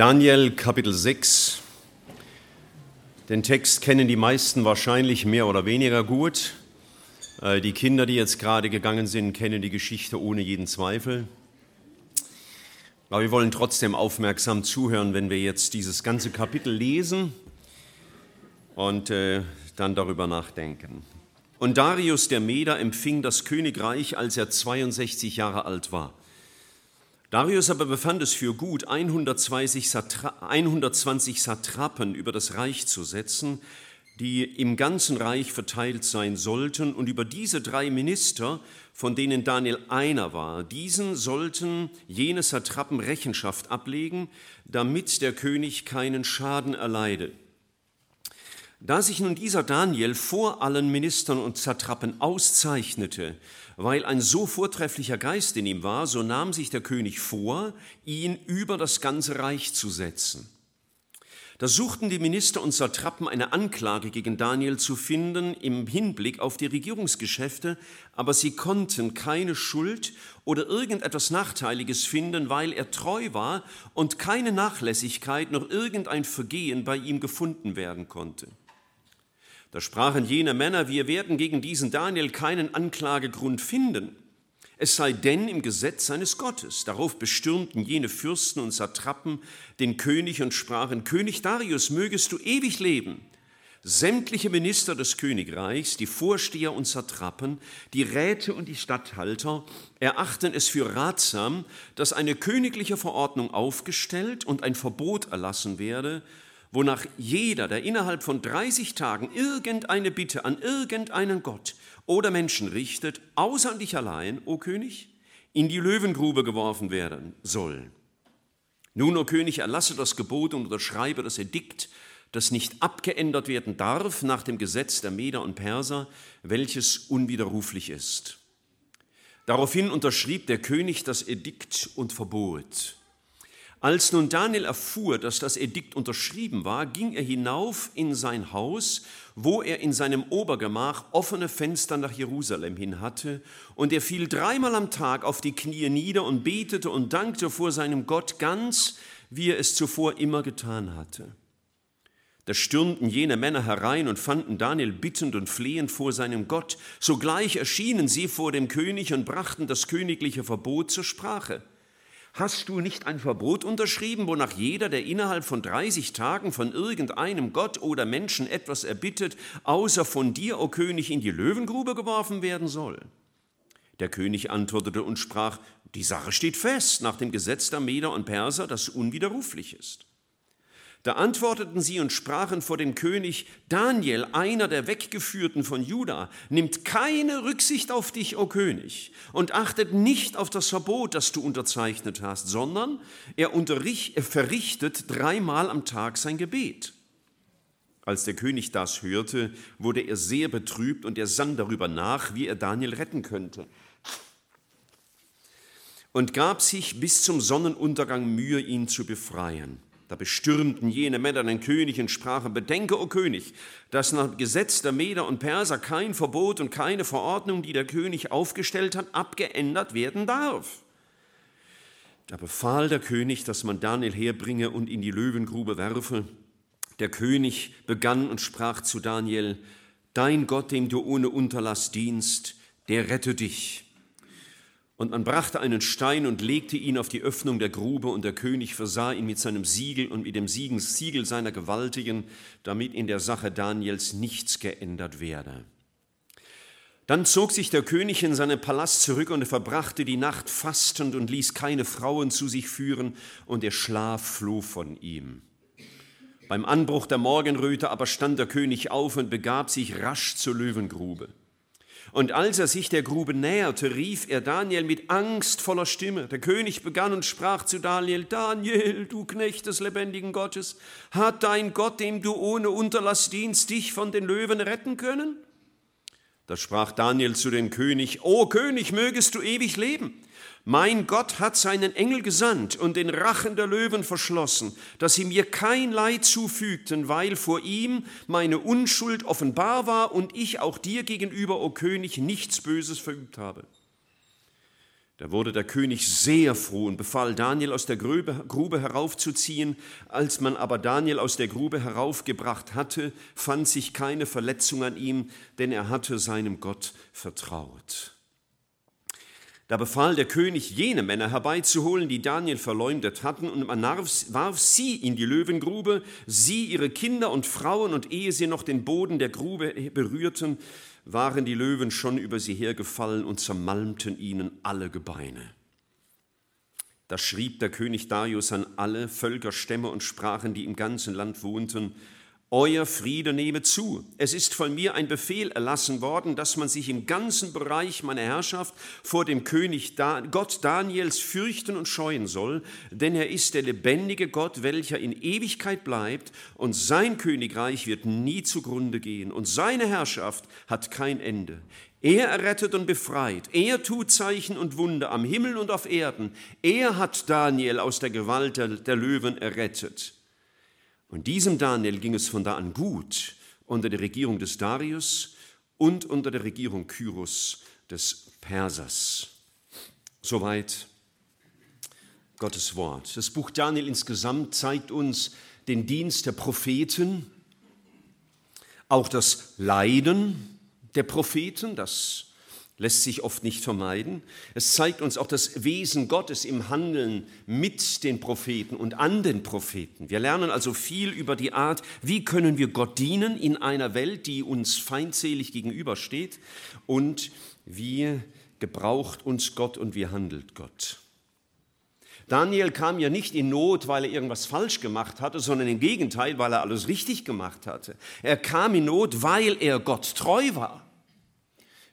Daniel Kapitel 6. Den Text kennen die meisten wahrscheinlich mehr oder weniger gut. Äh, die Kinder, die jetzt gerade gegangen sind, kennen die Geschichte ohne jeden Zweifel. Aber wir wollen trotzdem aufmerksam zuhören, wenn wir jetzt dieses ganze Kapitel lesen und äh, dann darüber nachdenken. Und Darius der Meder empfing das Königreich, als er 62 Jahre alt war. Darius aber befand es für gut, 120, Satra 120 Satrapen über das Reich zu setzen, die im ganzen Reich verteilt sein sollten, und über diese drei Minister, von denen Daniel einer war, diesen sollten jene Satrapen Rechenschaft ablegen, damit der König keinen Schaden erleide. Da sich nun dieser Daniel vor allen Ministern und Satrapen auszeichnete, weil ein so vortrefflicher Geist in ihm war, so nahm sich der König vor, ihn über das ganze Reich zu setzen. Da suchten die Minister und Satrapen eine Anklage gegen Daniel zu finden im Hinblick auf die Regierungsgeschäfte, aber sie konnten keine Schuld oder irgendetwas Nachteiliges finden, weil er treu war und keine Nachlässigkeit noch irgendein Vergehen bei ihm gefunden werden konnte. Da sprachen jene Männer, wir werden gegen diesen Daniel keinen Anklagegrund finden, es sei denn im Gesetz seines Gottes. Darauf bestürmten jene Fürsten und Satrapen den König und sprachen, König Darius, mögest du ewig leben. Sämtliche Minister des Königreichs, die Vorsteher und Satrapen, die Räte und die Statthalter erachten es für ratsam, dass eine königliche Verordnung aufgestellt und ein Verbot erlassen werde, wonach jeder, der innerhalb von 30 Tagen irgendeine Bitte an irgendeinen Gott oder Menschen richtet, außer an dich allein, o König, in die Löwengrube geworfen werden soll. Nun, o König, erlasse das Gebot und unterschreibe das Edikt, das nicht abgeändert werden darf nach dem Gesetz der Meder und Perser, welches unwiderruflich ist. Daraufhin unterschrieb der König das Edikt und verbot. Als nun Daniel erfuhr, dass das Edikt unterschrieben war, ging er hinauf in sein Haus, wo er in seinem Obergemach offene Fenster nach Jerusalem hin hatte, und er fiel dreimal am Tag auf die Knie nieder und betete und dankte vor seinem Gott ganz, wie er es zuvor immer getan hatte. Da stürmten jene Männer herein und fanden Daniel bittend und flehend vor seinem Gott. Sogleich erschienen sie vor dem König und brachten das königliche Verbot zur Sprache. Hast du nicht ein Verbot unterschrieben, wonach jeder, der innerhalb von 30 Tagen von irgendeinem Gott oder Menschen etwas erbittet, außer von dir, o König, in die Löwengrube geworfen werden soll? Der König antwortete und sprach, die Sache steht fest nach dem Gesetz der Meder und Perser, das unwiderruflich ist. Da antworteten sie und sprachen vor dem König, Daniel, einer der Weggeführten von Juda, nimmt keine Rücksicht auf dich, o König, und achtet nicht auf das Verbot, das du unterzeichnet hast, sondern er, er verrichtet dreimal am Tag sein Gebet. Als der König das hörte, wurde er sehr betrübt und er sann darüber nach, wie er Daniel retten könnte. Und gab sich bis zum Sonnenuntergang Mühe, ihn zu befreien. Da bestürmten jene Männer den König und sprachen, bedenke, o König, dass nach Gesetz der Meder und Perser kein Verbot und keine Verordnung, die der König aufgestellt hat, abgeändert werden darf. Da befahl der König, dass man Daniel herbringe und in die Löwengrube werfe. Der König begann und sprach zu Daniel, Dein Gott, dem du ohne Unterlass dienst, der rette dich. Und man brachte einen Stein und legte ihn auf die Öffnung der Grube, und der König versah ihn mit seinem Siegel und mit dem Siegel seiner Gewaltigen, damit in der Sache Daniels nichts geändert werde. Dann zog sich der König in seinen Palast zurück und er verbrachte die Nacht fastend und ließ keine Frauen zu sich führen, und der Schlaf floh von ihm. Beim Anbruch der Morgenröte aber stand der König auf und begab sich rasch zur Löwengrube. Und als er sich der Grube näherte, rief er Daniel mit angstvoller Stimme. Der König begann und sprach zu Daniel, Daniel, du Knecht des lebendigen Gottes, hat dein Gott, dem du ohne Unterlass dienst, dich von den Löwen retten können? Da sprach Daniel zu dem König, O König, mögest du ewig leben. Mein Gott hat seinen Engel gesandt und den Rachen der Löwen verschlossen, dass sie mir kein Leid zufügten, weil vor ihm meine Unschuld offenbar war und ich auch dir gegenüber, o König, nichts Böses verübt habe. Da wurde der König sehr froh und befahl Daniel aus der Grube heraufzuziehen. Als man aber Daniel aus der Grube heraufgebracht hatte, fand sich keine Verletzung an ihm, denn er hatte seinem Gott vertraut. Da befahl der König, jene Männer herbeizuholen, die Daniel verleumdet hatten, und man warf sie in die Löwengrube, sie, ihre Kinder und Frauen, und ehe sie noch den Boden der Grube berührten, waren die Löwen schon über sie hergefallen und zermalmten ihnen alle Gebeine. Da schrieb der König Darius an alle Völker, Stämme und Sprachen, die im ganzen Land wohnten, euer Friede nehme zu. Es ist von mir ein Befehl erlassen worden, dass man sich im ganzen Bereich meiner Herrschaft vor dem König Gott Daniels fürchten und scheuen soll, denn er ist der lebendige Gott, welcher in Ewigkeit bleibt, und sein Königreich wird nie zugrunde gehen, und seine Herrschaft hat kein Ende. Er errettet und befreit, er tut Zeichen und Wunder am Himmel und auf Erden, er hat Daniel aus der Gewalt der Löwen errettet. Und diesem Daniel ging es von da an gut unter der Regierung des Darius und unter der Regierung Kyros des Persers. Soweit Gottes Wort. Das Buch Daniel insgesamt zeigt uns den Dienst der Propheten, auch das Leiden der Propheten, das lässt sich oft nicht vermeiden. Es zeigt uns auch das Wesen Gottes im Handeln mit den Propheten und an den Propheten. Wir lernen also viel über die Art, wie können wir Gott dienen in einer Welt, die uns feindselig gegenübersteht und wie gebraucht uns Gott und wie handelt Gott. Daniel kam ja nicht in Not, weil er irgendwas falsch gemacht hatte, sondern im Gegenteil, weil er alles richtig gemacht hatte. Er kam in Not, weil er Gott treu war.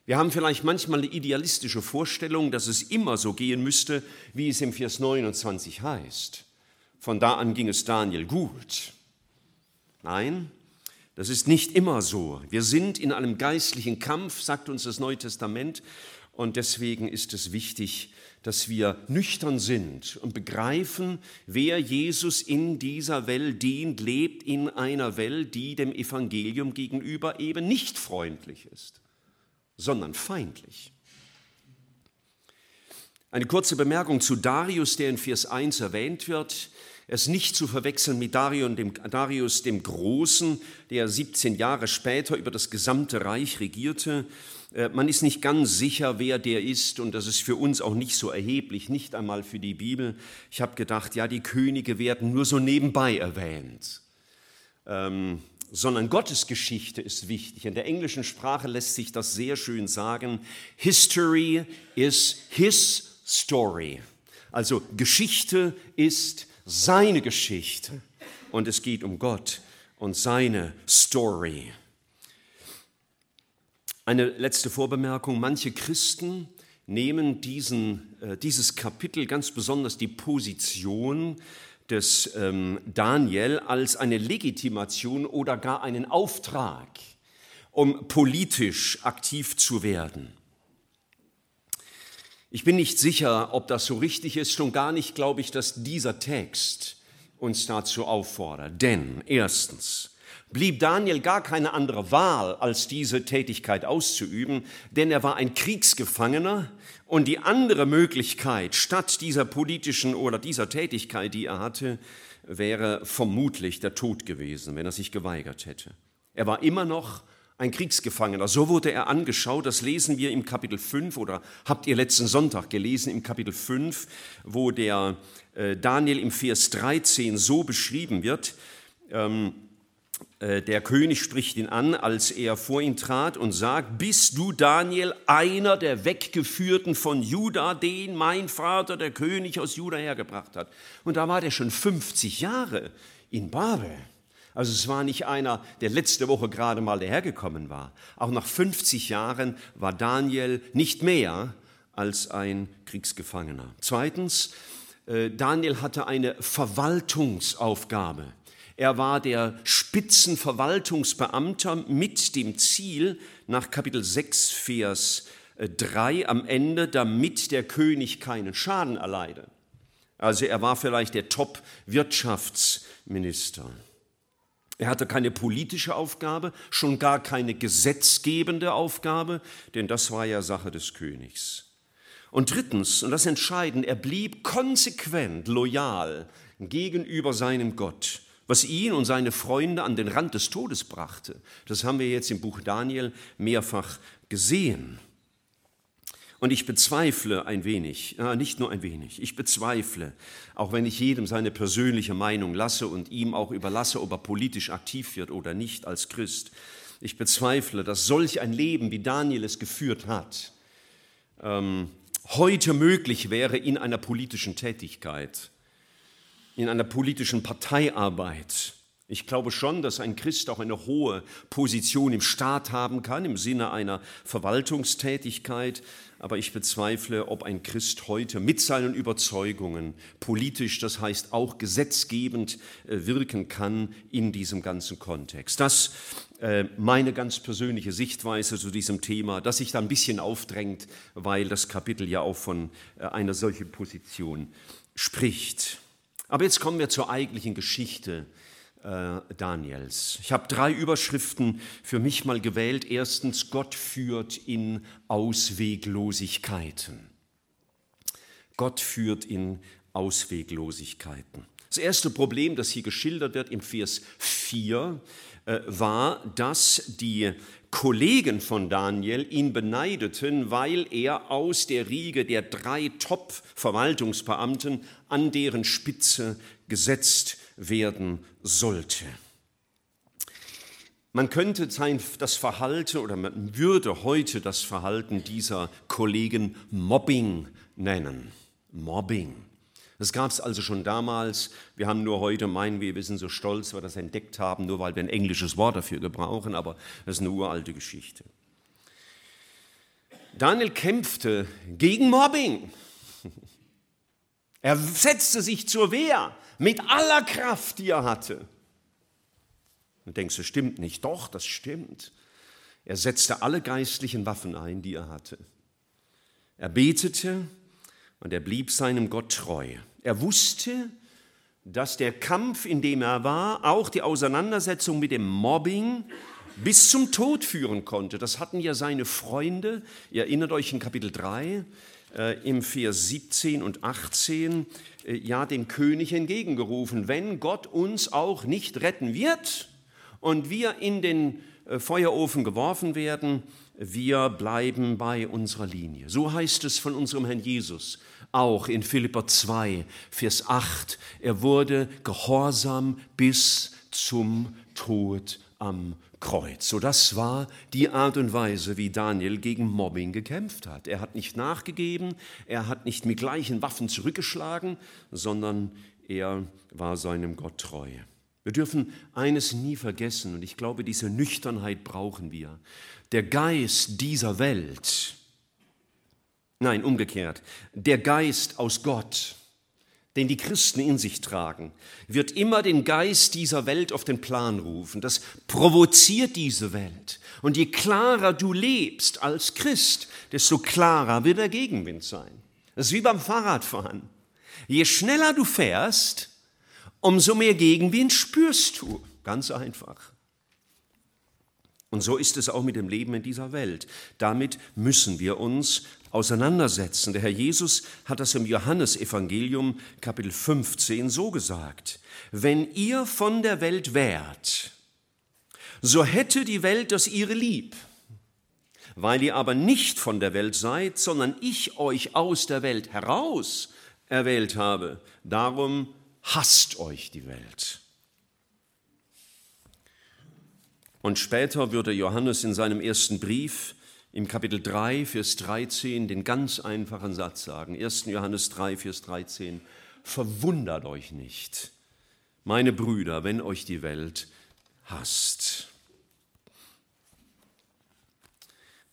Wir haben vielleicht manchmal eine idealistische Vorstellung, dass es immer so gehen müsste, wie es im Vers 29 heißt. Von da an ging es Daniel gut. Nein, das ist nicht immer so. Wir sind in einem geistlichen Kampf, sagt uns das Neue Testament, und deswegen ist es wichtig, dass wir nüchtern sind und begreifen, wer Jesus in dieser Welt dient, lebt in einer Welt, die dem Evangelium gegenüber eben nicht freundlich ist sondern feindlich. Eine kurze Bemerkung zu Darius, der in Vers 1 erwähnt wird. Er ist nicht zu verwechseln mit Darius dem Großen, der 17 Jahre später über das gesamte Reich regierte. Äh, man ist nicht ganz sicher, wer der ist und das ist für uns auch nicht so erheblich, nicht einmal für die Bibel. Ich habe gedacht, ja, die Könige werden nur so nebenbei erwähnt. Ähm, sondern Gottes Geschichte ist wichtig. In der englischen Sprache lässt sich das sehr schön sagen. History is his story. Also Geschichte ist seine Geschichte und es geht um Gott und seine Story. Eine letzte Vorbemerkung. Manche Christen nehmen diesen, äh, dieses Kapitel, ganz besonders die Position des ähm, Daniel als eine Legitimation oder gar einen Auftrag, um politisch aktiv zu werden. Ich bin nicht sicher, ob das so richtig ist, schon gar nicht glaube ich, dass dieser Text uns dazu auffordert. Denn erstens blieb Daniel gar keine andere Wahl, als diese Tätigkeit auszuüben, denn er war ein Kriegsgefangener und die andere Möglichkeit, statt dieser politischen oder dieser Tätigkeit, die er hatte, wäre vermutlich der Tod gewesen, wenn er sich geweigert hätte. Er war immer noch ein Kriegsgefangener. So wurde er angeschaut. Das lesen wir im Kapitel 5 oder habt ihr letzten Sonntag gelesen im Kapitel 5, wo der äh, Daniel im Vers 13 so beschrieben wird. Ähm, äh, der König spricht ihn an, als er vor ihn trat und sagt, bist du Daniel einer der Weggeführten von Juda, den mein Vater, der König aus Juda hergebracht hat? Und da war der schon 50 Jahre in Babel. Also es war nicht einer, der letzte Woche gerade mal dahergekommen war. Auch nach 50 Jahren war Daniel nicht mehr als ein Kriegsgefangener. Zweitens, äh, Daniel hatte eine Verwaltungsaufgabe. Er war der Spitzenverwaltungsbeamter mit dem Ziel, nach Kapitel 6, Vers 3 äh, am Ende, damit der König keinen Schaden erleide. Also er war vielleicht der Top-Wirtschaftsminister. Er hatte keine politische Aufgabe, schon gar keine gesetzgebende Aufgabe, denn das war ja Sache des Königs. Und drittens, und das entscheidend, er blieb konsequent loyal gegenüber seinem Gott, was ihn und seine Freunde an den Rand des Todes brachte. Das haben wir jetzt im Buch Daniel mehrfach gesehen. Und ich bezweifle ein wenig, äh, nicht nur ein wenig, ich bezweifle, auch wenn ich jedem seine persönliche Meinung lasse und ihm auch überlasse, ob er politisch aktiv wird oder nicht als Christ, ich bezweifle, dass solch ein Leben, wie Daniel es geführt hat, ähm, heute möglich wäre in einer politischen Tätigkeit, in einer politischen Parteiarbeit. Ich glaube schon, dass ein Christ auch eine hohe Position im Staat haben kann, im Sinne einer Verwaltungstätigkeit, aber ich bezweifle, ob ein Christ heute mit seinen Überzeugungen politisch, das heißt auch gesetzgebend äh, wirken kann in diesem ganzen Kontext. Das äh, meine ganz persönliche Sichtweise zu diesem Thema, das sich da ein bisschen aufdrängt, weil das Kapitel ja auch von äh, einer solchen Position spricht. Aber jetzt kommen wir zur eigentlichen Geschichte äh, Daniels. Ich habe drei Überschriften für mich mal gewählt. Erstens, Gott führt in Ausweglosigkeiten. Gott führt in Ausweglosigkeiten. Das erste Problem, das hier geschildert wird im Vers 4, äh, war, dass die Kollegen von Daniel ihn beneideten, weil er aus der Riege der drei Top-Verwaltungsbeamten an deren Spitze gesetzt werden sollte. Man könnte sein, das Verhalten oder man würde heute das Verhalten dieser Kollegen Mobbing nennen. Mobbing. Das gab es also schon damals. Wir haben nur heute, meinen wir, wir sind so stolz, weil wir das entdeckt haben, nur weil wir ein englisches Wort dafür gebrauchen, aber das ist eine uralte Geschichte. Daniel kämpfte gegen Mobbing. Er setzte sich zur Wehr mit aller Kraft, die er hatte. Und denkst du, stimmt nicht? Doch, das stimmt. Er setzte alle geistlichen Waffen ein, die er hatte. Er betete und er blieb seinem Gott treu. Er wusste, dass der Kampf, in dem er war, auch die Auseinandersetzung mit dem Mobbing bis zum Tod führen konnte. Das hatten ja seine Freunde, ihr erinnert euch in Kapitel 3, äh, im Vers 17 und 18, äh, ja dem König entgegengerufen, wenn Gott uns auch nicht retten wird und wir in den äh, Feuerofen geworfen werden, wir bleiben bei unserer Linie. So heißt es von unserem Herrn Jesus, auch in Philippa 2, Vers 8. Er wurde gehorsam bis zum Tod am Kreuz. So das war die Art und Weise, wie Daniel gegen Mobbing gekämpft hat. Er hat nicht nachgegeben, er hat nicht mit gleichen Waffen zurückgeschlagen, sondern er war seinem Gott treu. Wir dürfen eines nie vergessen, und ich glaube, diese Nüchternheit brauchen wir. Der Geist dieser Welt, nein, umgekehrt, der Geist aus Gott, den die Christen in sich tragen, wird immer den Geist dieser Welt auf den Plan rufen. Das provoziert diese Welt. Und je klarer du lebst als Christ, desto klarer wird der Gegenwind sein. Das ist wie beim Fahrradfahren. Je schneller du fährst, umso mehr Gegenwind spürst du. Ganz einfach. Und so ist es auch mit dem Leben in dieser Welt. Damit müssen wir uns auseinandersetzen. Der Herr Jesus hat das im Johannesevangelium Kapitel 15 so gesagt. Wenn ihr von der Welt wärt, so hätte die Welt das ihre lieb. Weil ihr aber nicht von der Welt seid, sondern ich euch aus der Welt heraus erwählt habe, darum hasst euch die Welt. Und später würde Johannes in seinem ersten Brief im Kapitel 3, Vers 13 den ganz einfachen Satz sagen. 1. Johannes 3, Vers 13. Verwundert euch nicht, meine Brüder, wenn euch die Welt hasst.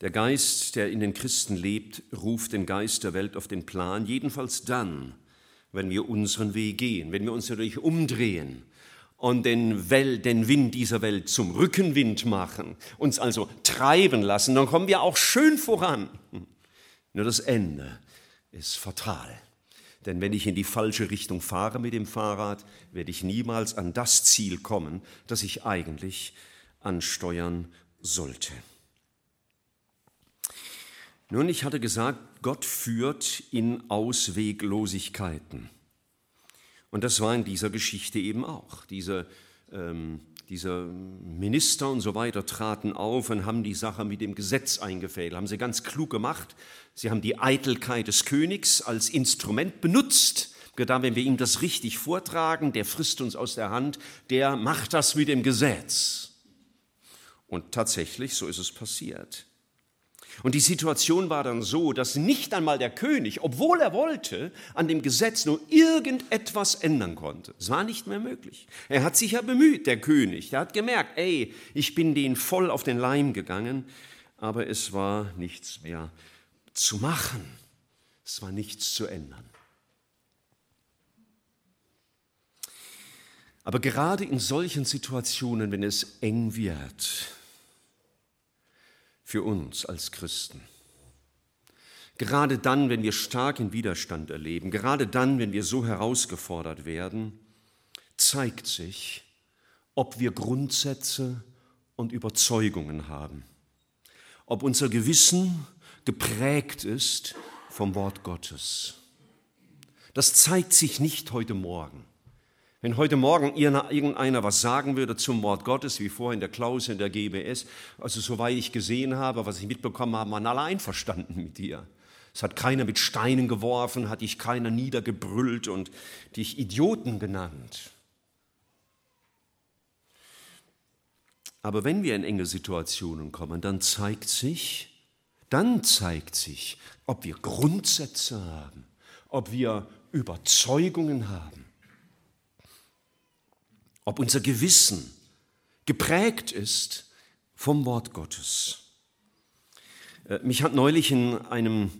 Der Geist, der in den Christen lebt, ruft den Geist der Welt auf den Plan, jedenfalls dann, wenn wir unseren Weg gehen, wenn wir uns dadurch umdrehen und den, Welt, den Wind dieser Welt zum Rückenwind machen, uns also treiben lassen, dann kommen wir auch schön voran. Nur das Ende ist fatal. Denn wenn ich in die falsche Richtung fahre mit dem Fahrrad, werde ich niemals an das Ziel kommen, das ich eigentlich ansteuern sollte. Nun, ich hatte gesagt, Gott führt in Ausweglosigkeiten. Und das war in dieser Geschichte eben auch. Diese, ähm, diese Minister und so weiter traten auf und haben die Sache mit dem Gesetz eingefädelt, haben sie ganz klug gemacht. Sie haben die Eitelkeit des Königs als Instrument benutzt. Gedacht, wenn wir ihm das richtig vortragen, der frisst uns aus der Hand, der macht das mit dem Gesetz. Und tatsächlich, so ist es passiert. Und die Situation war dann so, dass nicht einmal der König, obwohl er wollte, an dem Gesetz nur irgendetwas ändern konnte. Es war nicht mehr möglich. Er hat sich ja bemüht, der König. Er hat gemerkt, ey, ich bin denen voll auf den Leim gegangen, aber es war nichts mehr zu machen. Es war nichts zu ändern. Aber gerade in solchen Situationen, wenn es eng wird, für uns als Christen. Gerade dann, wenn wir starken Widerstand erleben, gerade dann, wenn wir so herausgefordert werden, zeigt sich, ob wir Grundsätze und Überzeugungen haben, ob unser Gewissen geprägt ist vom Wort Gottes. Das zeigt sich nicht heute Morgen. Wenn heute Morgen irgendeiner was sagen würde zum Wort Gottes, wie vorhin der Klaus in der GBS, also soweit ich gesehen habe, was ich mitbekommen habe, waren alle einverstanden mit dir. Es hat keiner mit Steinen geworfen, hat dich keiner niedergebrüllt und dich Idioten genannt. Aber wenn wir in enge Situationen kommen, dann zeigt sich, dann zeigt sich, ob wir Grundsätze haben, ob wir Überzeugungen haben ob unser Gewissen geprägt ist vom Wort Gottes. Äh, mich hat neulich in einem,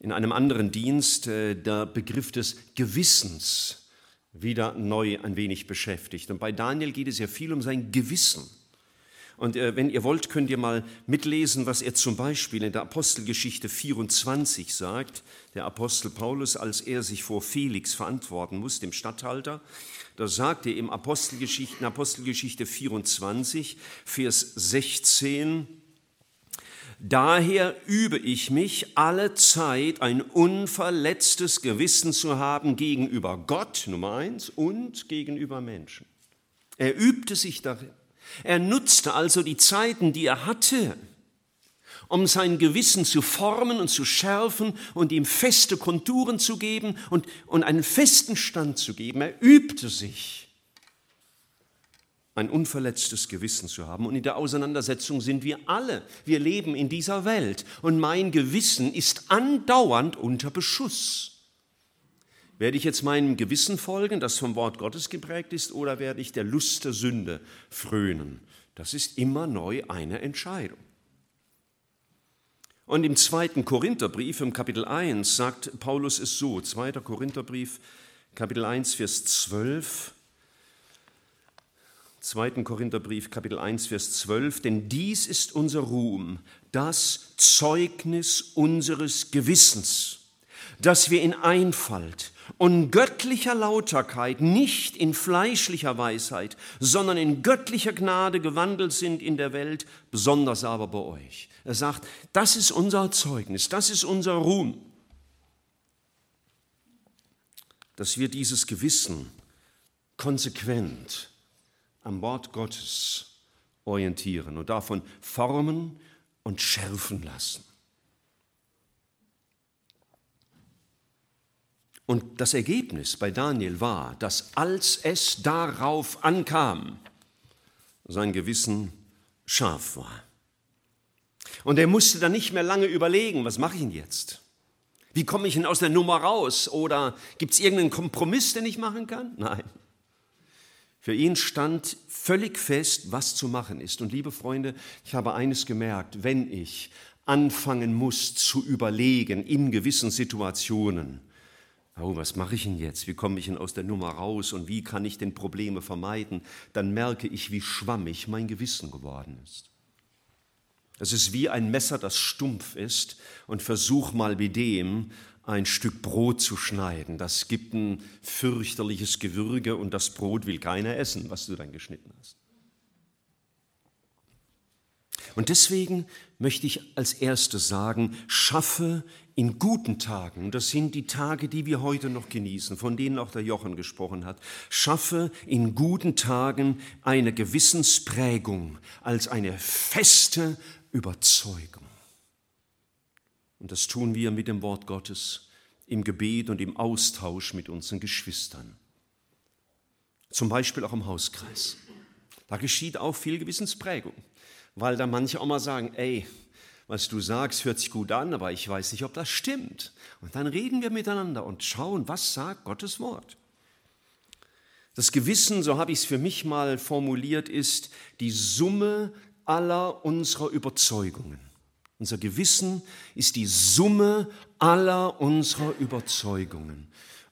in einem anderen Dienst äh, der Begriff des Gewissens wieder neu ein wenig beschäftigt. Und bei Daniel geht es ja viel um sein Gewissen. Und äh, wenn ihr wollt, könnt ihr mal mitlesen, was er zum Beispiel in der Apostelgeschichte 24 sagt. Der Apostel Paulus, als er sich vor Felix verantworten muss, dem Statthalter, da sagt er im Apostelgeschichte, Apostelgeschichte 24, Vers 16, Daher übe ich mich alle Zeit, ein unverletztes Gewissen zu haben gegenüber Gott, Nummer eins, und gegenüber Menschen. Er übte sich darin. Er nutzte also die Zeiten, die er hatte, um sein Gewissen zu formen und zu schärfen und ihm feste Konturen zu geben und, und einen festen Stand zu geben. Er übte sich, ein unverletztes Gewissen zu haben. Und in der Auseinandersetzung sind wir alle. Wir leben in dieser Welt und mein Gewissen ist andauernd unter Beschuss. Werde ich jetzt meinem Gewissen folgen, das vom Wort Gottes geprägt ist, oder werde ich der Lust der Sünde frönen? Das ist immer neu eine Entscheidung. Und im zweiten Korintherbrief, im Kapitel 1, sagt Paulus es so, zweiter Korintherbrief, Kapitel 1, Vers 12, 2. Korintherbrief, Kapitel 1, Vers 12, denn dies ist unser Ruhm, das Zeugnis unseres Gewissens, dass wir in Einfalt und göttlicher Lauterkeit, nicht in fleischlicher Weisheit, sondern in göttlicher Gnade gewandelt sind in der Welt, besonders aber bei euch. Er sagt, das ist unser Zeugnis, das ist unser Ruhm, dass wir dieses Gewissen konsequent am Wort Gottes orientieren und davon formen und schärfen lassen. Und das Ergebnis bei Daniel war, dass als es darauf ankam, sein Gewissen scharf war. Und er musste dann nicht mehr lange überlegen, was mache ich denn jetzt? Wie komme ich denn aus der Nummer raus? Oder gibt es irgendeinen Kompromiss, den ich machen kann? Nein. Für ihn stand völlig fest, was zu machen ist. Und liebe Freunde, ich habe eines gemerkt, wenn ich anfangen muss zu überlegen in gewissen Situationen, oh, was mache ich denn jetzt? Wie komme ich denn aus der Nummer raus und wie kann ich denn Probleme vermeiden? Dann merke ich, wie schwammig mein Gewissen geworden ist. Es ist wie ein Messer, das stumpf ist und versuch mal mit dem ein Stück Brot zu schneiden. Das gibt ein fürchterliches Gewürge und das Brot will keiner essen, was du dann geschnitten hast. Und deswegen möchte ich als erstes sagen, schaffe in guten Tagen, und das sind die Tage, die wir heute noch genießen, von denen auch der Jochen gesprochen hat, schaffe in guten Tagen eine Gewissensprägung als eine feste Überzeugung. Und das tun wir mit dem Wort Gottes im Gebet und im Austausch mit unseren Geschwistern. Zum Beispiel auch im Hauskreis. Da geschieht auch viel Gewissensprägung, weil da manche auch mal sagen, ey, was du sagst, hört sich gut an, aber ich weiß nicht, ob das stimmt. Und dann reden wir miteinander und schauen, was sagt Gottes Wort. Das Gewissen, so habe ich es für mich mal formuliert, ist die Summe aller unserer Überzeugungen. Unser Gewissen ist die Summe aller unserer Überzeugungen.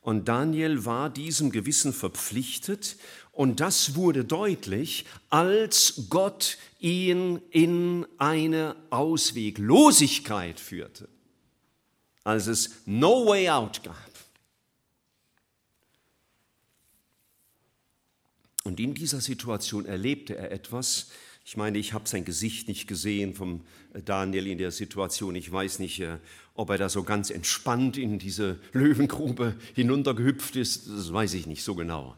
Und Daniel war diesem Gewissen verpflichtet und das wurde deutlich, als Gott ihn in eine Ausweglosigkeit führte, als es No Way Out gab. Und in dieser Situation erlebte er etwas, ich meine, ich habe sein Gesicht nicht gesehen vom Daniel in der Situation. Ich weiß nicht, äh, ob er da so ganz entspannt in diese Löwengrube hinuntergehüpft ist. Das weiß ich nicht so genau.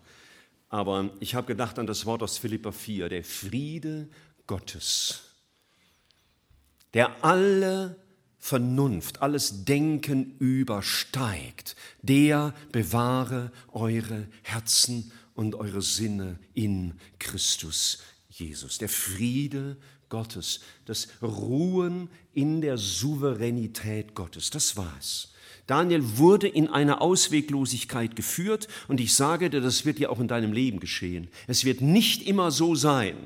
Aber ich habe gedacht an das Wort aus Philippa 4, der Friede Gottes, der alle Vernunft, alles Denken übersteigt, der bewahre eure Herzen und eure Sinne in Christus Jesus, der Friede Gottes, das Ruhen in der Souveränität Gottes, das war es. Daniel wurde in eine Ausweglosigkeit geführt und ich sage dir, das wird dir auch in deinem Leben geschehen. Es wird nicht immer so sein,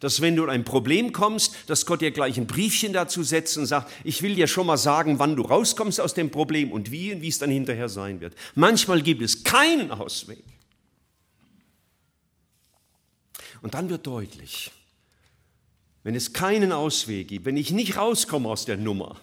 dass wenn du in ein Problem kommst, dass Gott dir gleich ein Briefchen dazu setzt und sagt, ich will dir schon mal sagen, wann du rauskommst aus dem Problem und wie und wie es dann hinterher sein wird. Manchmal gibt es keinen Ausweg. Und dann wird deutlich, wenn es keinen Ausweg gibt, wenn ich nicht rauskomme aus der Nummer,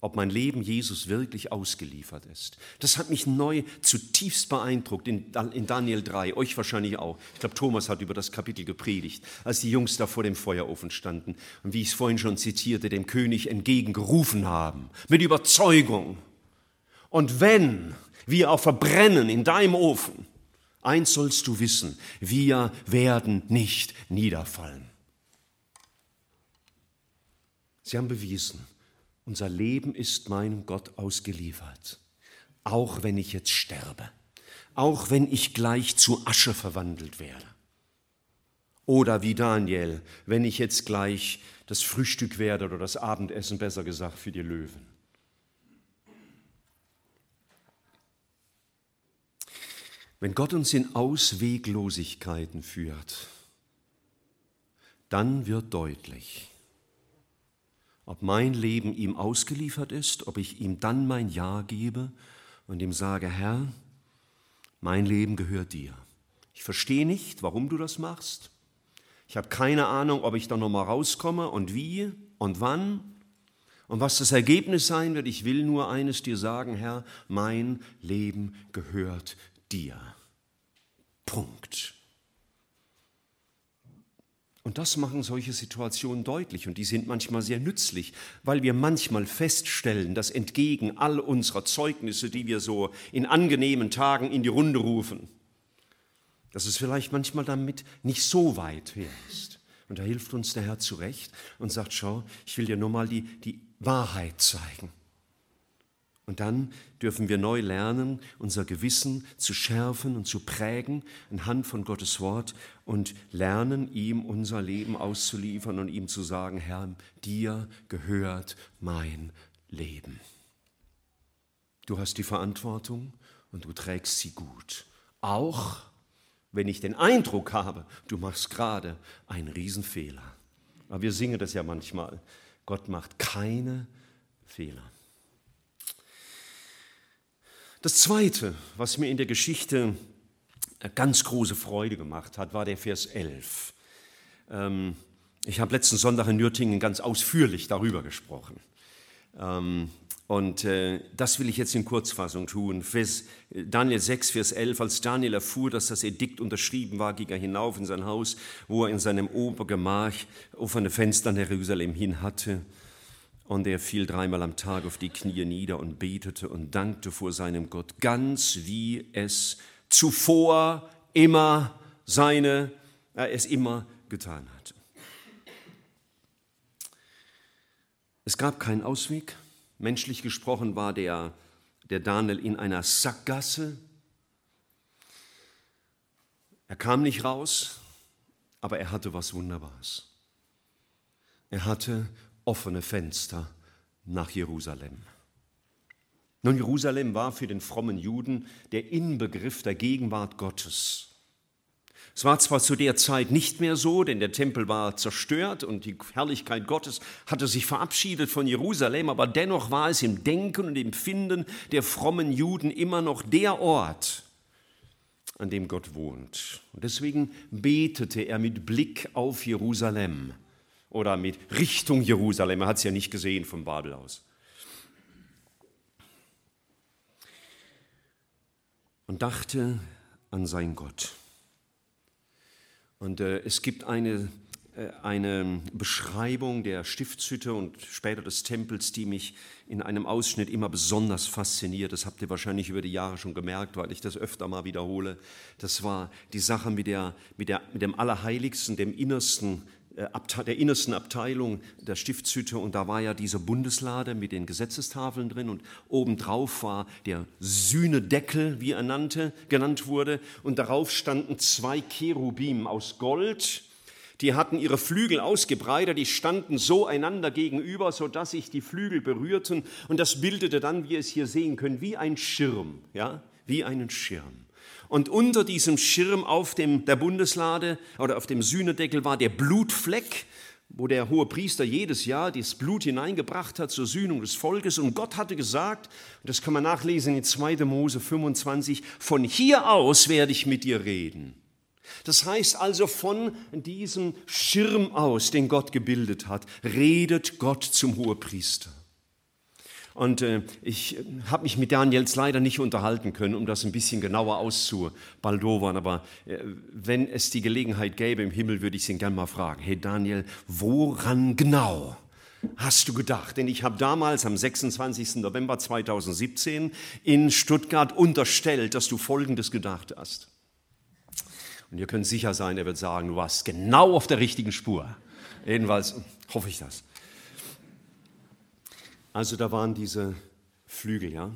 ob mein Leben Jesus wirklich ausgeliefert ist. Das hat mich neu zutiefst beeindruckt in, Daniel 3, euch wahrscheinlich auch. Ich glaube, Thomas hat über das Kapitel gepredigt, als die Jungs da vor dem Feuerofen standen und wie ich es vorhin schon zitierte, dem König entgegengerufen haben, mit Überzeugung. Und wenn wir auch verbrennen in deinem Ofen, Eins sollst du wissen, wir werden nicht niederfallen. Sie haben bewiesen, unser Leben ist meinem Gott ausgeliefert, auch wenn ich jetzt sterbe, auch wenn ich gleich zu Asche verwandelt werde. Oder wie Daniel, wenn ich jetzt gleich das Frühstück werde oder das Abendessen, besser gesagt, für die Löwen. Wenn Gott uns in Ausweglosigkeiten führt, dann wird deutlich, ob mein Leben ihm ausgeliefert ist, ob ich ihm dann mein Ja gebe und ihm sage, Herr, mein Leben gehört dir. Ich verstehe nicht, warum du das machst. Ich habe keine Ahnung, ob ich da nochmal rauskomme und wie und wann und was das Ergebnis sein wird. Ich will nur eines dir sagen, Herr, mein Leben gehört dir. Punkt. Und das machen solche Situationen deutlich und die sind manchmal sehr nützlich, weil wir manchmal feststellen, dass entgegen all unserer Zeugnisse, die wir so in angenehmen Tagen in die Runde rufen, dass es vielleicht manchmal damit nicht so weit her ist. Und da hilft uns der Herr zurecht und sagt, schau, ich will dir nur mal die, die Wahrheit zeigen. Und dann dürfen wir neu lernen, unser Gewissen zu schärfen und zu prägen anhand von Gottes Wort und lernen, ihm unser Leben auszuliefern und ihm zu sagen, Herr, dir gehört mein Leben. Du hast die Verantwortung und du trägst sie gut. Auch wenn ich den Eindruck habe, du machst gerade einen Riesenfehler. Aber wir singen das ja manchmal. Gott macht keine Fehler. Das Zweite, was mir in der Geschichte ganz große Freude gemacht hat, war der Vers 11. Ähm, ich habe letzten Sonntag in Nürtingen ganz ausführlich darüber gesprochen. Ähm, Und äh, das will ich jetzt in Kurzfassung tun. Vers, Daniel 6, Vers 11, als Daniel erfuhr, dass das Edikt unterschrieben war, ging er hinauf in sein Haus, wo er in seinem Obergemach offene Fenster nach Jerusalem hin hatte. Und er fiel dreimal am Tag auf die Knie nieder und betete und dankte vor seinem Gott, ganz wie es zuvor immer seine, er es immer getan hat. Es gab keinen Ausweg. Menschlich gesprochen war der, der Daniel in einer Sackgasse. Er kam nicht raus, aber er hatte was Wunderbares. Er hatte offene Fenster nach Jerusalem. Nun, Jerusalem war für den frommen Juden der Inbegriff der Gegenwart Gottes. Es war zwar zu der Zeit nicht mehr so, denn der Tempel war zerstört und die Herrlichkeit Gottes hatte sich verabschiedet von Jerusalem, aber dennoch war es im Denken und Empfinden der frommen Juden immer noch der Ort, an dem Gott wohnt. Und deswegen betete er mit Blick auf Jerusalem oder mit Richtung Jerusalem. Er hat es ja nicht gesehen von Babel aus. Und dachte an sein Gott. Und äh, es gibt eine, äh, eine Beschreibung der Stiftshütte und später des Tempels, die mich in einem Ausschnitt immer besonders fasziniert. Das habt ihr wahrscheinlich über die Jahre schon gemerkt, weil ich das öfter mal wiederhole. Das war die Sache mit, der, mit, der, mit dem Allerheiligsten, dem Innersten der innersten Abteilung der Stiftshütte. Und da war ja diese Bundeslade mit den Gesetzestafeln drin. Und obendrauf war der Sühnedeckel, wie er nannte, genannt wurde. Und darauf standen zwei Cherubim aus Gold, die hatten ihre Flügel ausgebreitet, die standen so einander gegenüber, sodass sich die Flügel berührten. Und das bildete dann, wie ihr es hier sehen könnt, wie ein Schirm, ja, wie einen Schirm. Und unter diesem Schirm auf dem, der Bundeslade oder auf dem Sühnedeckel war der Blutfleck, wo der hohe Priester jedes Jahr das Blut hineingebracht hat zur Sühnung des Volkes. Und Gott hatte gesagt, das kann man nachlesen in 2. Mose 25, von hier aus werde ich mit dir reden. Das heißt also, von diesem Schirm aus, den Gott gebildet hat, redet Gott zum Hohepriester. Und äh, ich habe mich mit Daniels leider nicht unterhalten können, um das ein bisschen genauer auszubaldowern. Aber äh, wenn es die Gelegenheit gäbe im Himmel, würde ich ihn gerne mal fragen. Hey Daniel, woran genau hast du gedacht? Denn ich habe damals am 26. November 2017 in Stuttgart unterstellt, dass du Folgendes gedacht hast. Und ihr könnt sicher sein, er wird sagen, du warst genau auf der richtigen Spur. Jedenfalls hoffe ich das. Also da waren diese Flügel, ja.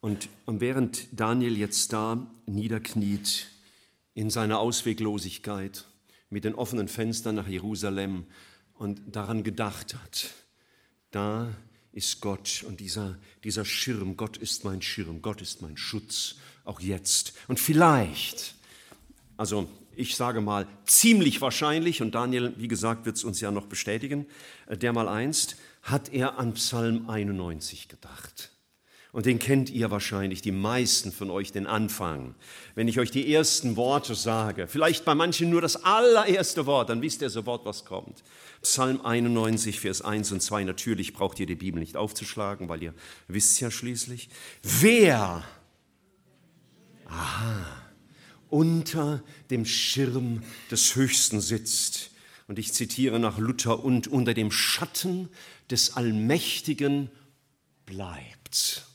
Und, und während Daniel jetzt da niederkniet in seiner Ausweglosigkeit mit den offenen Fenstern nach Jerusalem und daran gedacht hat, da ist Gott und dieser, dieser Schirm, Gott ist mein Schirm, Gott ist mein Schutz, auch jetzt. Und vielleicht, also ich sage mal ziemlich wahrscheinlich, und Daniel, wie gesagt, wird es uns ja noch bestätigen, äh, der mal einst, hat er an Psalm 91 gedacht. Und den kennt ihr wahrscheinlich, die meisten von euch, den Anfang. Wenn ich euch die ersten Worte sage, vielleicht bei manchen nur das allererste Wort, dann wisst ihr sofort, was kommt. Psalm 91, Vers 1 und 2. Natürlich braucht ihr die Bibel nicht aufzuschlagen, weil ihr wisst ja schließlich. Wer, aha, unter dem Schirm des Höchsten sitzt. Und ich zitiere nach Luther, und unter dem Schatten des Allmächtigen bleibt.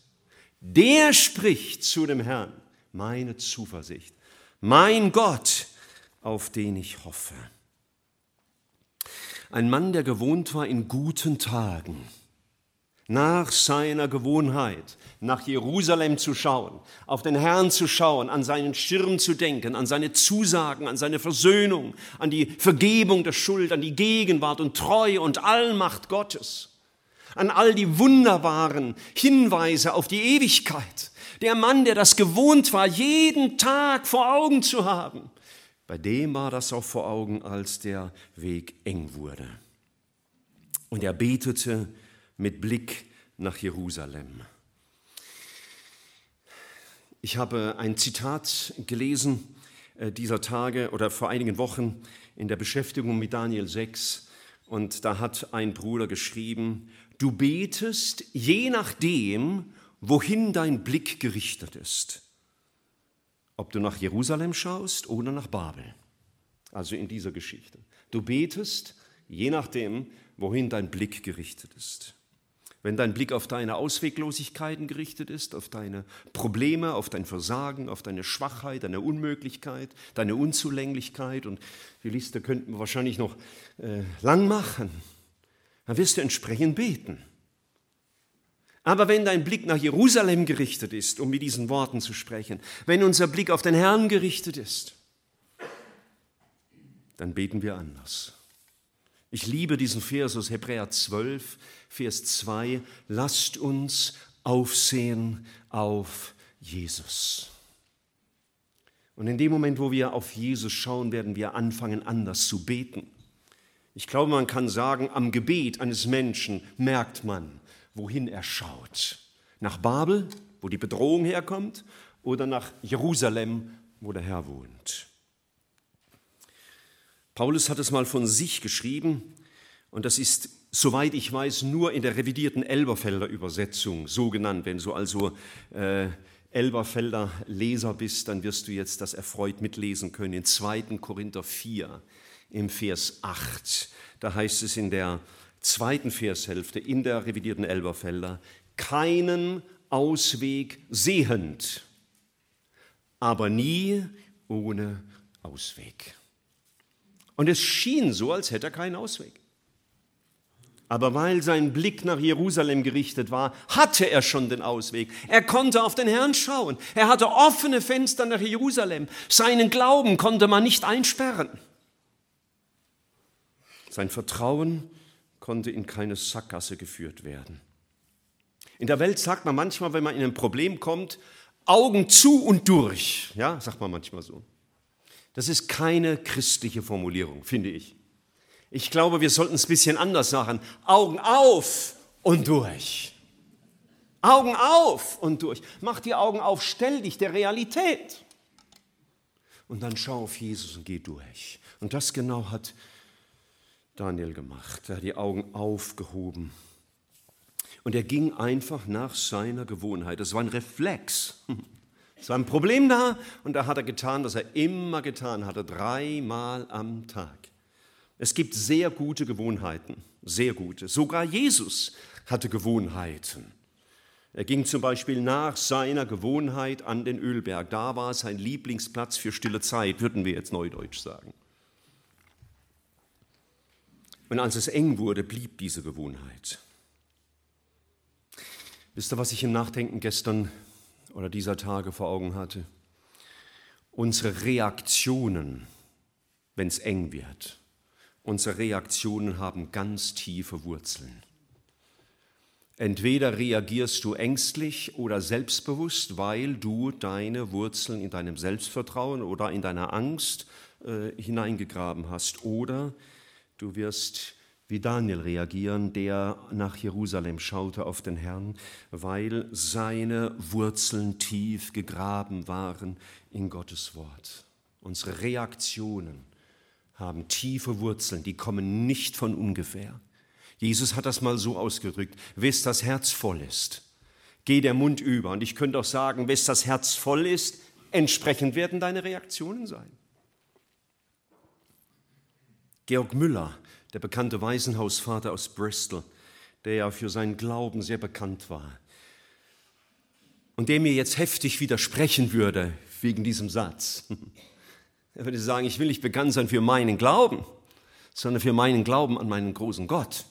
Der spricht zu dem Herrn, meine Zuversicht, mein Gott, auf den ich hoffe. Ein Mann, der gewohnt war, in guten Tagen, nach seiner Gewohnheit, nach Jerusalem zu schauen, auf den Herrn zu schauen, an seinen Schirm zu denken, an seine Zusagen, an seine Versöhnung, an die Vergebung der Schuld, an die Gegenwart und Treue und Allmacht Gottes, an all die wunderbaren Hinweise auf die Ewigkeit. Der Mann, der das gewohnt war, jeden Tag vor Augen zu haben, bei dem war das auch vor Augen, als der Weg eng wurde. Und er betete mit Blick nach Jerusalem. Ich habe ein Zitat gelesen äh, dieser Tage oder vor einigen Wochen in der Beschäftigung mit Daniel 6 und da hat ein Bruder geschrieben, Du betest je nachdem, wohin dein Blick gerichtet ist. Ob du nach Jerusalem schaust oder nach Babel. Also in dieser Geschichte. Du betest je nachdem, wohin dein Blick gerichtet ist. Wenn dein Blick auf deine Ausweglosigkeiten gerichtet ist, auf deine Probleme, auf dein Versagen, auf deine Schwachheit, deine Unmöglichkeit, deine Unzulänglichkeit und die Liste könnten wir wahrscheinlich noch äh, lang machen, dann wirst du entsprechend beten. Aber wenn dein Blick nach Jerusalem gerichtet ist, um mit diesen Worten zu sprechen, wenn unser Blick auf den Herrn gerichtet ist, dann beten wir anders. Ich liebe diesen Vers aus Hebräer 12, Vers 2. Lasst uns aufsehen auf Jesus. Und in dem Moment, wo wir auf Jesus schauen, werden wir anfangen, anders zu beten. Ich glaube, man kann sagen, am Gebet eines Menschen merkt man, wohin er schaut. Nach Babel, wo die Bedrohung herkommt, oder nach Jerusalem, wo der Herr wohnt. Paulus hat es mal von sich geschrieben und das ist, soweit ich weiß, nur in der revidierten Elberfelder Übersetzung so genannt. Wenn du also äh, Elberfelder Leser bist, dann wirst du jetzt das erfreut mitlesen können. In 2. Korinther 4 im Vers 8, da heißt es in der zweiten Vershälfte in der revidierten Elberfelder, keinen Ausweg sehend, aber nie ohne Ausweg. Und es schien so, als hätte er keinen Ausweg. Aber weil sein Blick nach Jerusalem gerichtet war, hatte er schon den Ausweg. Er konnte auf den Herrn schauen. Er hatte offene Fenster nach Jerusalem. Seinen Glauben konnte man nicht einsperren. Sein Vertrauen konnte in keine Sackgasse geführt werden. In der Welt sagt man manchmal, wenn man in ein Problem kommt, Augen zu und durch. Ja, sagt man manchmal so. Das ist keine christliche Formulierung, finde ich. Ich glaube, wir sollten es ein bisschen anders sagen. Augen auf und durch. Augen auf und durch. Mach die Augen auf, stell dich der Realität. Und dann schau auf Jesus und geh durch. Und das genau hat Daniel gemacht. Er hat die Augen aufgehoben. Und er ging einfach nach seiner Gewohnheit. Das war ein Reflex. Es war ein Problem da und da hat er getan, was er immer getan hatte, dreimal am Tag. Es gibt sehr gute Gewohnheiten, sehr gute. Sogar Jesus hatte Gewohnheiten. Er ging zum Beispiel nach seiner Gewohnheit an den Ölberg. Da war sein Lieblingsplatz für stille Zeit, würden wir jetzt neudeutsch sagen. Und als es eng wurde, blieb diese Gewohnheit. Wisst ihr, was ich im Nachdenken gestern oder dieser Tage vor Augen hatte. Unsere Reaktionen, wenn es eng wird, unsere Reaktionen haben ganz tiefe Wurzeln. Entweder reagierst du ängstlich oder selbstbewusst, weil du deine Wurzeln in deinem Selbstvertrauen oder in deiner Angst äh, hineingegraben hast, oder du wirst wie Daniel reagieren, der nach Jerusalem schaute auf den Herrn, weil seine Wurzeln tief gegraben waren in Gottes Wort. Unsere Reaktionen haben tiefe Wurzeln, die kommen nicht von ungefähr. Jesus hat das mal so ausgedrückt, wes das Herz voll ist, geh der Mund über. Und ich könnte auch sagen, wes das Herz voll ist, entsprechend werden deine Reaktionen sein. Georg Müller der bekannte Waisenhausvater aus Bristol, der ja für seinen Glauben sehr bekannt war und der mir jetzt heftig widersprechen würde wegen diesem Satz. Er würde sagen, ich will nicht bekannt sein für meinen Glauben, sondern für meinen Glauben an meinen großen Gott.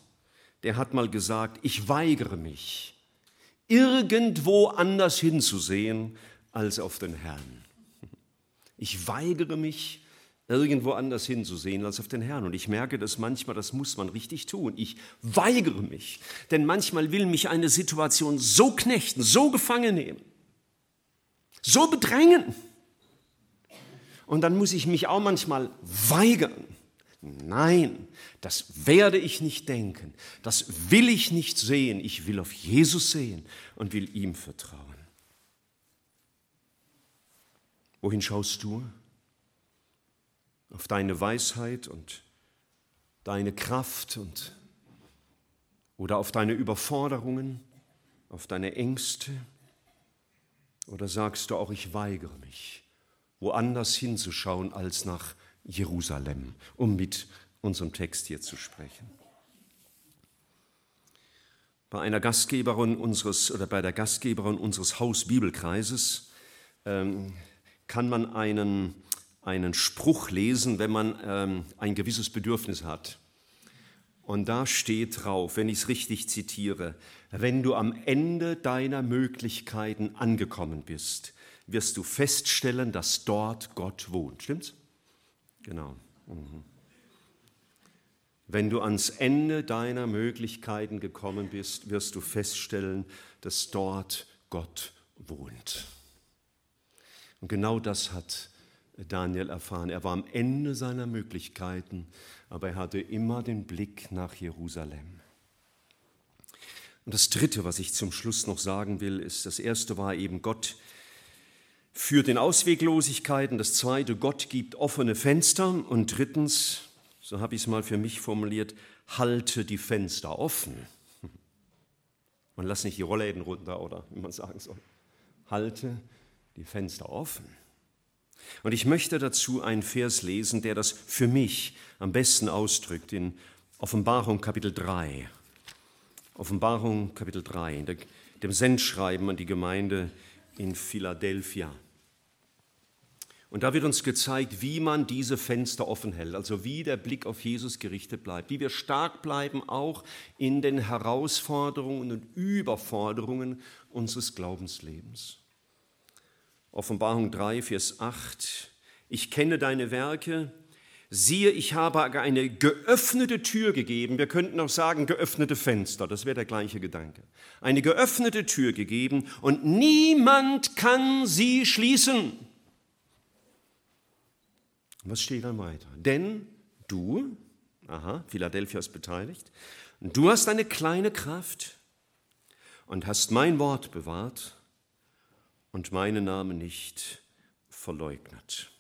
Der hat mal gesagt, ich weigere mich, irgendwo anders hinzusehen als auf den Herrn. Ich weigere mich, irgendwo anders hinzusehen als auf den Herrn. Und ich merke dass manchmal, das muss man richtig tun. Ich weigere mich, denn manchmal will mich eine Situation so knechten, so gefangen nehmen, so bedrängen. Und dann muss ich mich auch manchmal weigern. Nein, das werde ich nicht denken. Das will ich nicht sehen. Ich will auf Jesus sehen und will ihm vertrauen. Wohin schaust du? Auf deine Weisheit und deine Kraft und oder auf deine Überforderungen, auf deine Ängste? Oder sagst du auch, ich weigere mich, woanders hinzuschauen als nach Jerusalem, um mit unserem Text hier zu sprechen? Bei einer Gastgeberin unseres oder bei der Gastgeberin unseres Hausbibelkreises ähm, kann man einen, einen Spruch lesen, wenn man ähm, ein gewisses Bedürfnis hat. Und da steht drauf, wenn ich es richtig zitiere, wenn du am Ende deiner Möglichkeiten angekommen bist, wirst du feststellen, dass dort Gott wohnt. Stimmt's? Genau. Mhm. Wenn du ans Ende deiner Möglichkeiten gekommen bist, wirst du feststellen, dass dort Gott wohnt. Und genau das hat Daniel erfahren. Er war am Ende seiner Möglichkeiten, aber er hatte immer den Blick nach Jerusalem. Und das Dritte, was ich zum Schluss noch sagen will, ist, das Erste war eben Gott führt in Ausweglosigkeiten, das Zweite, Gott gibt offene Fenster und drittens, so habe ich es mal für mich formuliert, halte die Fenster offen. Man lass nicht die Rollläden runter oder wie man sagen soll. Halte die Fenster offen. Und ich möchte dazu einen Vers lesen, der das für mich am besten ausdrückt, in Offenbarung Kapitel 3. Offenbarung Kapitel 3, in dem Sendschreiben an die Gemeinde in Philadelphia. Und da wird uns gezeigt, wie man diese Fenster offen hält, also wie der Blick auf Jesus gerichtet bleibt, wie wir stark bleiben auch in den Herausforderungen und Überforderungen unseres Glaubenslebens. Offenbarung 3, Vers 8. Ich kenne deine Werke. Siehe, ich habe eine geöffnete Tür gegeben. Wir könnten auch sagen, geöffnete Fenster. Das wäre der gleiche Gedanke. Eine geöffnete Tür gegeben und niemand kann sie schließen. Was steht dann weiter? Denn du, aha, Philadelphia ist beteiligt, du hast eine kleine Kraft und hast mein Wort bewahrt und meinen Namen nicht verleugnet.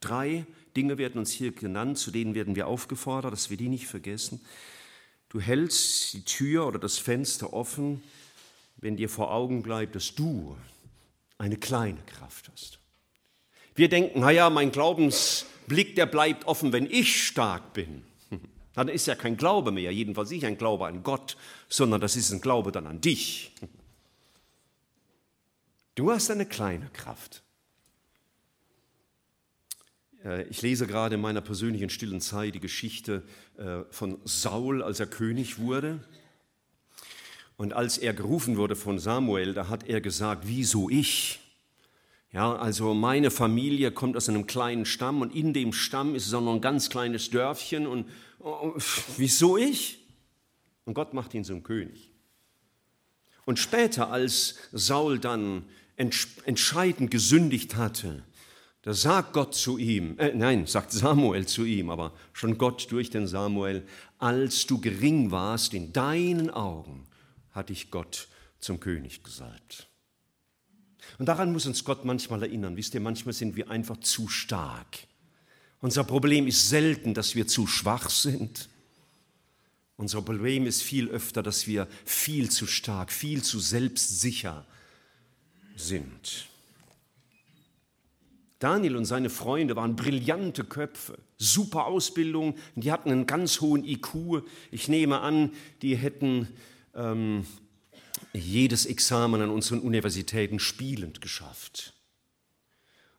Drei Dinge werden uns hier genannt, zu denen werden wir aufgefordert, dass wir die nicht vergessen. Du hältst die Tür oder das Fenster offen, wenn dir vor Augen bleibt, dass du eine kleine Kraft hast. Wir denken, naja, mein Glaubensblick, der bleibt offen, wenn ich stark bin. Dann ist ja kein Glaube mehr, jedenfalls nicht ein Glaube an Gott, sondern das ist ein Glaube dann an dich. Du hast eine kleine Kraft. Äh, ich lese gerade in meiner persönlichen stillen Zeit die Geschichte äh, von Saul, als er König wurde. Und als er gerufen wurde von Samuel, da hat er gesagt, wieso ich? Ja, also meine Familie kommt aus einem kleinen Stamm und in dem Stamm ist es auch noch ein ganz kleines Dörfchen und oh, wieso ich? Und Gott macht ihn zum König. Und später, als Saul dann entscheidend gesündigt hatte, da sagt Gott zu ihm, äh, nein, sagt Samuel zu ihm, aber schon Gott durch den Samuel, als du gering warst in deinen Augen, hat dich Gott zum König gesalbt. Und daran muss uns Gott manchmal erinnern. Wisst ihr, manchmal sind wir einfach zu stark. Unser Problem ist selten, dass wir zu schwach sind. Unser Problem ist viel öfter, dass wir viel zu stark, viel zu selbstsicher sind sind. Daniel und seine Freunde waren brillante Köpfe, super Ausbildung, die hatten einen ganz hohen IQ. Ich nehme an, die hätten ähm, jedes Examen an unseren Universitäten spielend geschafft.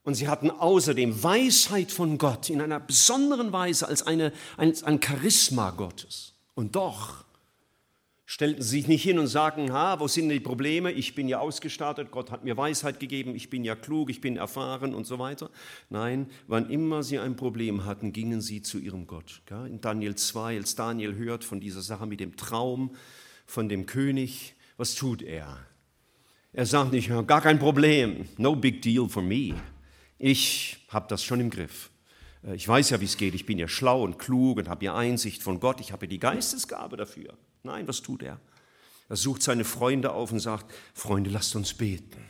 Und sie hatten außerdem Weisheit von Gott in einer besonderen Weise als, eine, als ein Charisma Gottes. Und doch stellten sich nicht hin und sagten, ha, wo sind die Probleme? Ich bin ja ausgestattet, Gott hat mir Weisheit gegeben, ich bin ja klug, ich bin erfahren und so weiter. Nein, wann immer sie ein Problem hatten, gingen sie zu ihrem Gott. In Daniel 2, als Daniel hört von dieser Sache mit dem Traum von dem König, was tut er? Er sagt nicht, gar kein Problem, no big deal for me. Ich habe das schon im Griff. Äh, ich weiß ja, wie es geht. Ich bin ja schlau und klug und habe ja Einsicht von Gott. Ich habe ja die Geistesgabe dafür. Nein, was tut er? Er sucht seine Freunde auf und sagt, Freunde, lasst uns beten.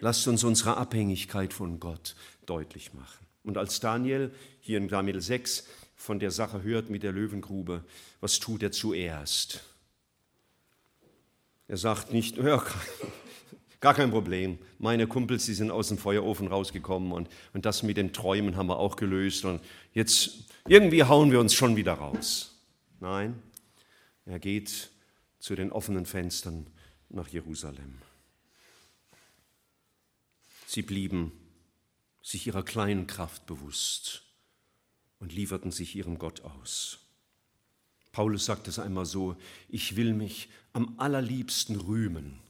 Lasst uns unsere Abhängigkeit von Gott deutlich machen. Und als Daniel hier in Daniel 6 von der Sache hört mit der Löwengrube, was tut er zuerst? Er sagt nicht, ja, gar kein Problem. Meine Kumpels, die sind aus dem Feuerofen rausgekommen und, und das mit den Träumen haben wir auch gelöst und jetzt irgendwie hauen wir uns schon wieder raus. Nein, er geht zu den offenen Fenstern nach Jerusalem. Sie blieben sich ihrer kleinen Kraft bewusst und lieferten sich ihrem Gott aus. Paulus sagt es einmal so, ich will mich am allerliebsten rühmen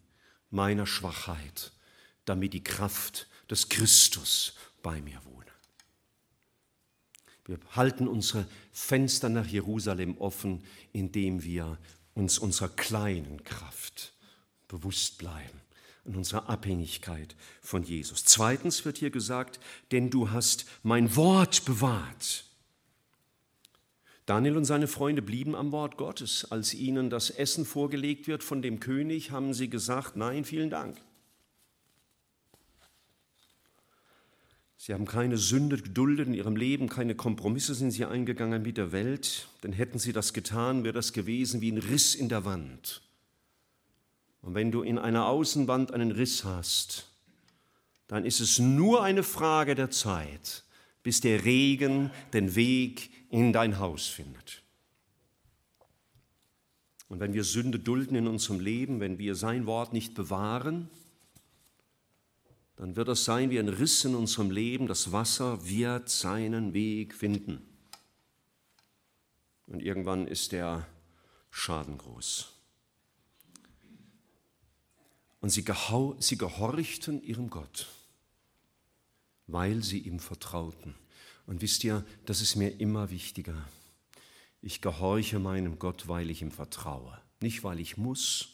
meiner Schwachheit, damit die Kraft des Christus bei mir wohne. Wir halten unsere Fenster nach Jerusalem offen, indem wir uns unserer kleinen Kraft bewusst bleiben und unserer Abhängigkeit von Jesus. Zweitens wird hier gesagt, denn du hast mein Wort bewahrt. Daniel und seine Freunde blieben am Wort Gottes. Als ihnen das Essen vorgelegt wird von dem König, haben sie gesagt, nein, vielen Dank. Sie haben keine Sünde geduldet in ihrem Leben, keine Kompromisse sind sie eingegangen mit der Welt, denn hätten sie das getan, wäre das gewesen wie ein Riss in der Wand. Und wenn du in einer Außenwand einen Riss hast, dann ist es nur eine Frage der Zeit, bis der Regen den Weg in dein Haus findet. Und wenn wir Sünde dulden in unserem Leben, wenn wir sein Wort nicht bewahren, dann wird es sein wie ein Riss in unserem Leben, das Wasser wird seinen Weg finden. Und irgendwann ist der Schaden groß. Und sie, sie gehorchten ihrem Gott, weil sie ihm vertrauten. Und wisst ihr, das ist mir immer wichtiger. Ich gehorche meinem Gott, weil ich ihm vertraue. Nicht, weil ich muss.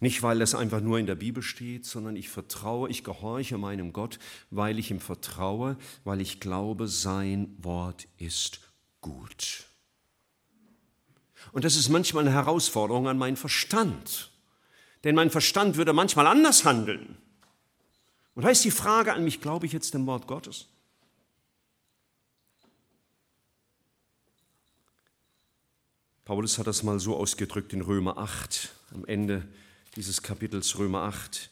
Nicht, weil es einfach nur in der Bibel steht, sondern ich vertraue, ich gehorche meinem Gott, weil ich ihm vertraue, weil ich glaube, sein Wort ist gut. Und das ist manchmal eine Herausforderung an meinen Verstand. Denn mein Verstand würde manchmal anders handeln. Und da ist die Frage an mich, glaube ich jetzt dem Wort Gottes? Paulus hat das mal so ausgedrückt in Römer 8, am Ende dieses Kapitels Römer 8.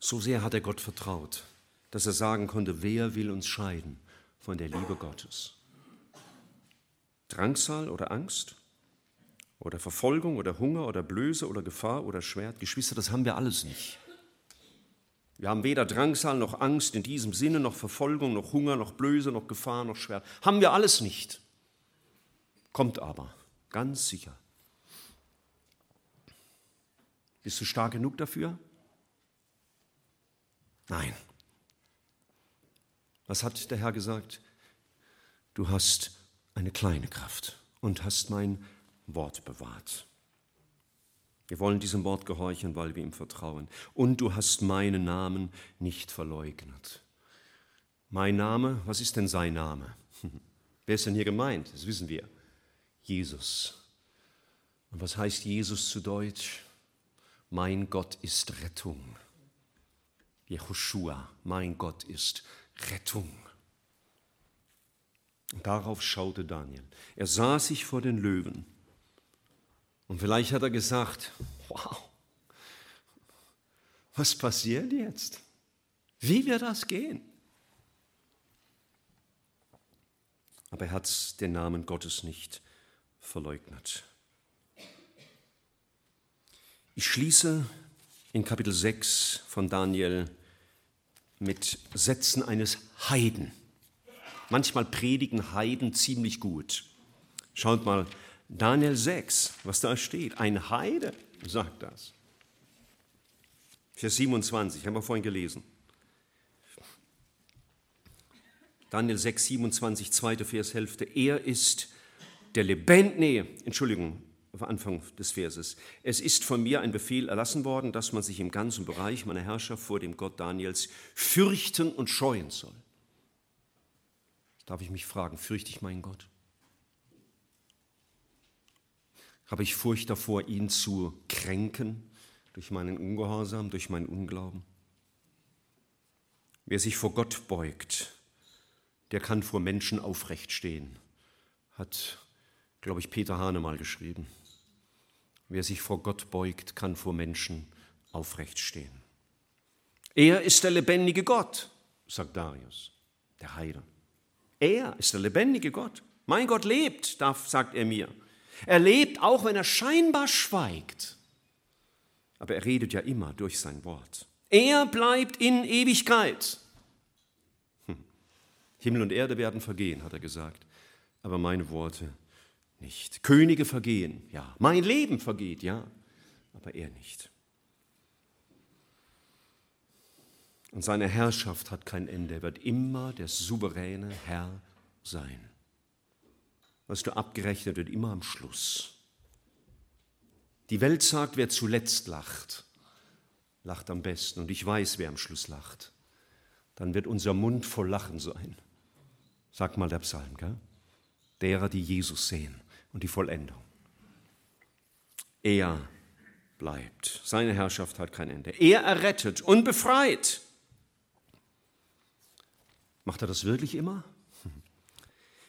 So sehr hat er Gott vertraut, dass er sagen konnte, wer will uns scheiden von der Liebe Gottes? Drangsal oder Angst? Oder Verfolgung oder Hunger oder Blöße oder Gefahr oder Schwert? Geschwister, das haben wir alles nicht. Wir haben weder Drangsal noch Angst in diesem Sinne, noch Verfolgung, noch Hunger, noch Blöße, noch Gefahr, noch Schwert. Haben wir alles nicht. Kommt aber, ganz sicher. Bist du stark genug dafür? Nein. Was hat der Herr gesagt? Du hast eine kleine Kraft und hast mein Wort bewahrt. Wir wollen diesem Wort gehorchen, weil wir ihm vertrauen. Und du hast meinen Namen nicht verleugnet. Mein Name, was ist denn sein Name? Wer ist denn hier gemeint? Das wissen wir. Jesus. Und was heißt Jesus zu Deutsch? Mein Gott ist Rettung. Jehoshua, mein Gott ist Rettung. Und darauf schaute Daniel. Er sah sich vor den Löwen und vielleicht hat er gesagt, wow, was passiert jetzt? Wie wird das gehen? Aber er hat den Namen Gottes nicht verleugnet. Ich schließe in Kapitel 6 von Daniel mit Sätzen eines Heiden. Manchmal predigen Heiden ziemlich gut. Schaut mal, Daniel 6, was da steht. Ein Heide sagt das. Vers 27, haben wir vorhin gelesen. Daniel 6, 27, zweite Vershälfte. Er ist der Lebend, nee, Entschuldigung, Anfang des Verses. Es ist von mir ein Befehl erlassen worden, dass man sich im ganzen Bereich meiner Herrschaft vor dem Gott Daniels fürchten und scheuen soll. Darf ich mich fragen, fürchte ich meinen Gott? Habe ich Furcht davor, ihn zu kränken durch meinen Ungehorsam, durch meinen Unglauben? Wer sich vor Gott beugt, der kann vor Menschen aufrecht stehen, hat, glaube ich, Peter Hane mal geschrieben. Wer sich vor Gott beugt, kann vor Menschen aufrecht stehen. Er ist der lebendige Gott, sagt Darius, der Heide. Er ist der lebendige Gott. Mein Gott lebt, sagt er mir. Er lebt, auch wenn er scheinbar schweigt. Aber er redet ja immer durch sein Wort. Er bleibt in Ewigkeit. Hm. Himmel und Erde werden vergehen, hat er gesagt, aber meine Worte nicht. Könige vergehen, ja. Mein Leben vergeht, ja, aber er nicht. Und seine Herrschaft hat kein Ende. Er wird immer der souveräne Herr sein. Was du abgerechnet wird, immer am Schluss. Die Welt sagt, wer zuletzt lacht, lacht am besten. Und ich weiß, wer am Schluss lacht. Dann wird unser Mund voll Lachen sein. Sag mal der Psalm, gell? Derer, die Jesus sehen und die Vollendung. Er bleibt. Seine Herrschaft hat kein Ende. Er errettet und befreit. Macht er das wirklich immer?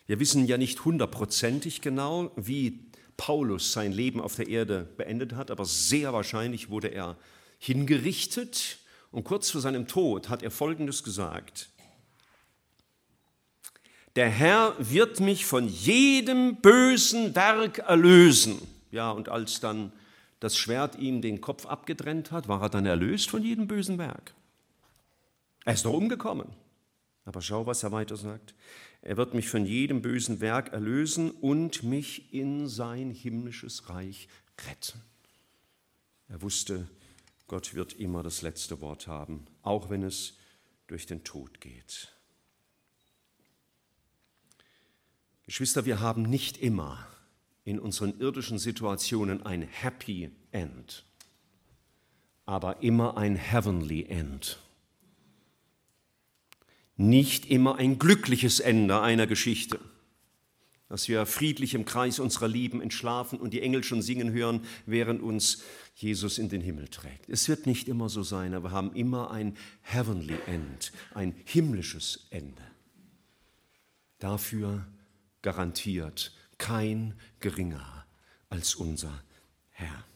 Wir wissen ja nicht hundertprozentig genau, wie Paulus sein Leben auf der Erde beendet hat, aber sehr wahrscheinlich wurde er hingerichtet und kurz vor seinem Tod hat er Folgendes gesagt. Der Herr wird mich von jedem bösen Werk erlösen. Ja, und als dann das Schwert ihm den Kopf abgetrennt hat, war er dann erlöst von jedem bösen Werk. Er ist doch umgekommen. Aber schau, was er weiter sagt. Er wird mich von jedem bösen Werk erlösen und mich in sein himmlisches Reich retten. Er wusste, Gott wird immer das letzte Wort haben, auch wenn es durch den Tod geht. Geschwister, wir haben nicht immer in unseren irdischen Situationen ein Happy End, aber immer ein Heavenly End nicht immer ein glückliches Ende einer Geschichte, dass wir friedlich im Kreis unserer Lieben entschlafen und die Engel schon singen hören, während uns Jesus in den Himmel trägt. Es wird nicht immer so sein, aber wir haben immer ein heavenly end, ein himmlisches Ende. Dafür garantiert kein geringer als unser Herr.